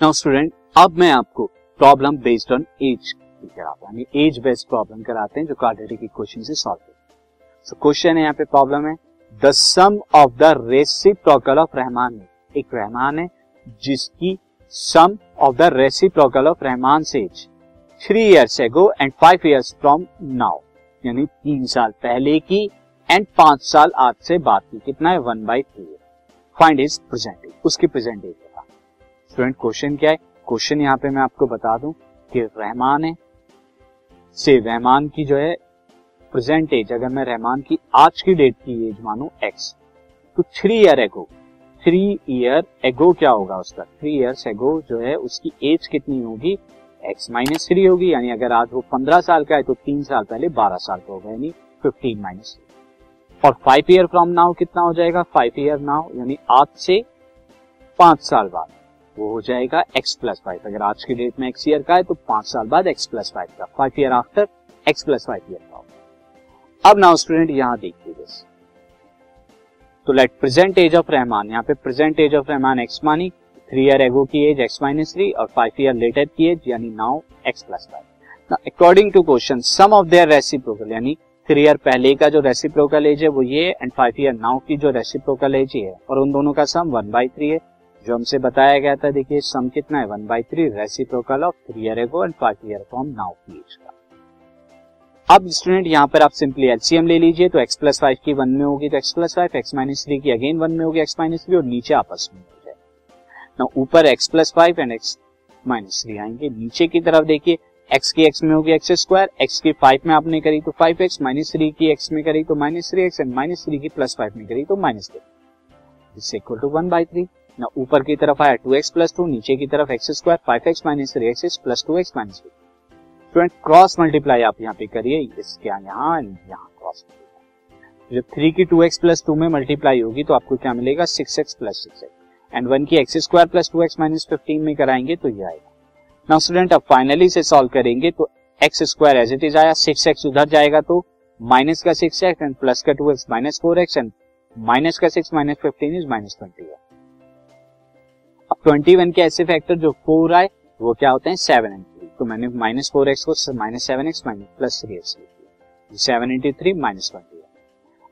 Now student, अब मैं आपको प्रॉब्लम बेस्ड ऑन एज कराता हूँ। एज बेस्ड प्रॉब्लम कराते हैं जो क्वाड्रेटिक इक्वेशन से सॉल्व करते सो क्वेश्चन है यहाँ पे प्रॉब्लम है। The sum of the reciprocal of Rahman एक रहमान है, जिसकी sum of the reciprocal of Rahman से age three years ago and five years from now यानी तीन साल पहले की एंड पाँच साल आज से बात की। कितना है? One by three find is present उसकी प्रेजेंट एज स्टूडेंट, क्वेश्चन क्या है? क्वेश्चन यहाँ पे मैं आपको बता दूँ कि रहमान है। से रहमान की जो है प्रेजेंट एज अगर मैं रहमान की आज की डेट की एज मानू एक्स तो three year ago three year ago क्या होगा उसका? थ्री ईयर्स एगो जो है, उसकी एज कितनी होगी? एक्स माइनस थ्री होगी, यानी अगर आज वो पंद्रह साल का है तो तीन साल पहले बारह साल का होगा, यानी फिफ्टीन माइनस थ्री और फाइव ईयर फ्रॉम नाउ कितना हो जाएगा? फाइव ईयर नाउ यानी आज से पाँच साल बाद। वो हो जाएगा एक्स प्लस फाइव अगर आज की डेट में एक्स ईयर का है तो पाँच साल बाद एक्स प्लस फाइव का। Five year after X plus five year का। होगा अब नाउ स्टूडेंट यहाँ देखिए दिस तो let present age of Rahman यहाँ पे present age of Rahman X मानी थ्री ईयर एगो की एज एक्स माइनस थ्री और फाइव ईयर लेटर की एज यानी now X plus five according to question sum of their reciprocal यानी three year पहले का जो रेसिप्रोकल एज है, वो ये एंड फाइव ईयर नाउ की जो रेसिप्रोकल एज है, और उन दोनों का सम वन बाई थ्री है। जो हमसे बताया गया था, देखिए सम कितना है? One by three reciprocal of three year ago and five year from now की एज का अब स्टूडेंट यहाँ पर आप सिंपली एलसीएम ले लीजिए तो एक्स प्लस फाइव की वन में होगी तो X plus five X minus three की अगेन वन में होगी एक्स माइनस थ्री और नीचे आपस में हो जाए ना ऊपर X plus five and X minus three आएँगे। नीचे की तरफ़ देखिए एक्स की एक्स में होगी एक्स स्क्वायर एक्स की फाइव में आपने करी तो फाइव एक्स माइनस थ्री की एक्स में करी तो minus three X and minus three की प्लस फाइव में करी तो minus three equal to one by three ना, ऊपर की तरफ़ आया टू एक्स प्लस टू नीचे की तरफ़ X square five X minus three X plus two X minus three student cross multiply आप यहाँ पे करिए, इसके यहाँ यहाँ क्रॉस जब थ्री की टू एक्स प्लस टू में मल्टीप्लाई होगी तो आपको क्या मिलेगा? Six X plus six X and one की X square plus two X minus fifteen में कराएँगे तो ये आएगा. नाउ स्टूडेंट अब फाइनली से सॉल्व करेंगे तो X square as it is आया सिक्स एक्स उधर जाएगा तो माइनस का सिक्स एक्स एंड प्लस का two X minus four X and minus का six minus fifteen is minus twenty twenty one के ऐसे फैक्टर जो फोर आए वो क्या होते हैं? सेवन एंड तो मैंने माइनस फोर एक्स को minus seven X minus plus three X seven into three minus twenty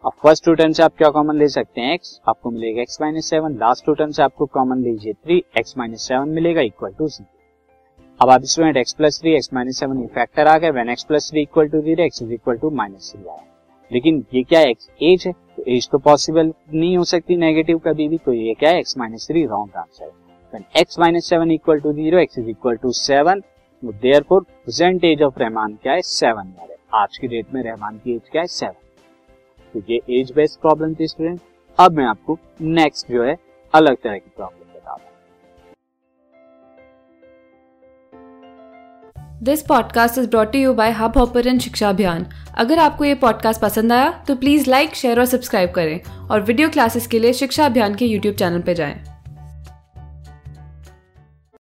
अब फ़र्स्ट टू टर्म से आप क्या कॉमन ले सकते हैं? एक्स आपको मिलेगा X minus seven last two term से आपको कॉमन लीजिए थ्री एक्स माइनस सेवन मिलेगा इक्वल टू ज़ीरो अब आप student X plus three X minus seven factor आ गए when X plus three equal to zero X is equal to minus three आया। लेकिन ये क्या है एज है? तो एज तो पॉसिबल नहीं हो सकती नेगेटिव कभी भी। तो ये क्या है X minus three wrong answer when X minus seven equal to zero X is equal to seven therefore present age of Rahman क्या है? सेवन ईयर है। आज की डेट में रहमान की एज क्या है? सेवन तो ये एज बेस्ड प्रॉब्लम थी स्टूडेंट अब मैं आपको नेक्स्ट जो है, अलग तरह की problem this podcast is brought you by Hubhopper Shiksha Abhiyan अगर आपको ये पॉडकास्ट पसंद आया तो प्लीज़ लाइक शेयर और सब्सक्राइब करें। और वीडियो क्लासेस के लिए शिक्षा अभियान के यूट्यूब चैनल पर जाएँ।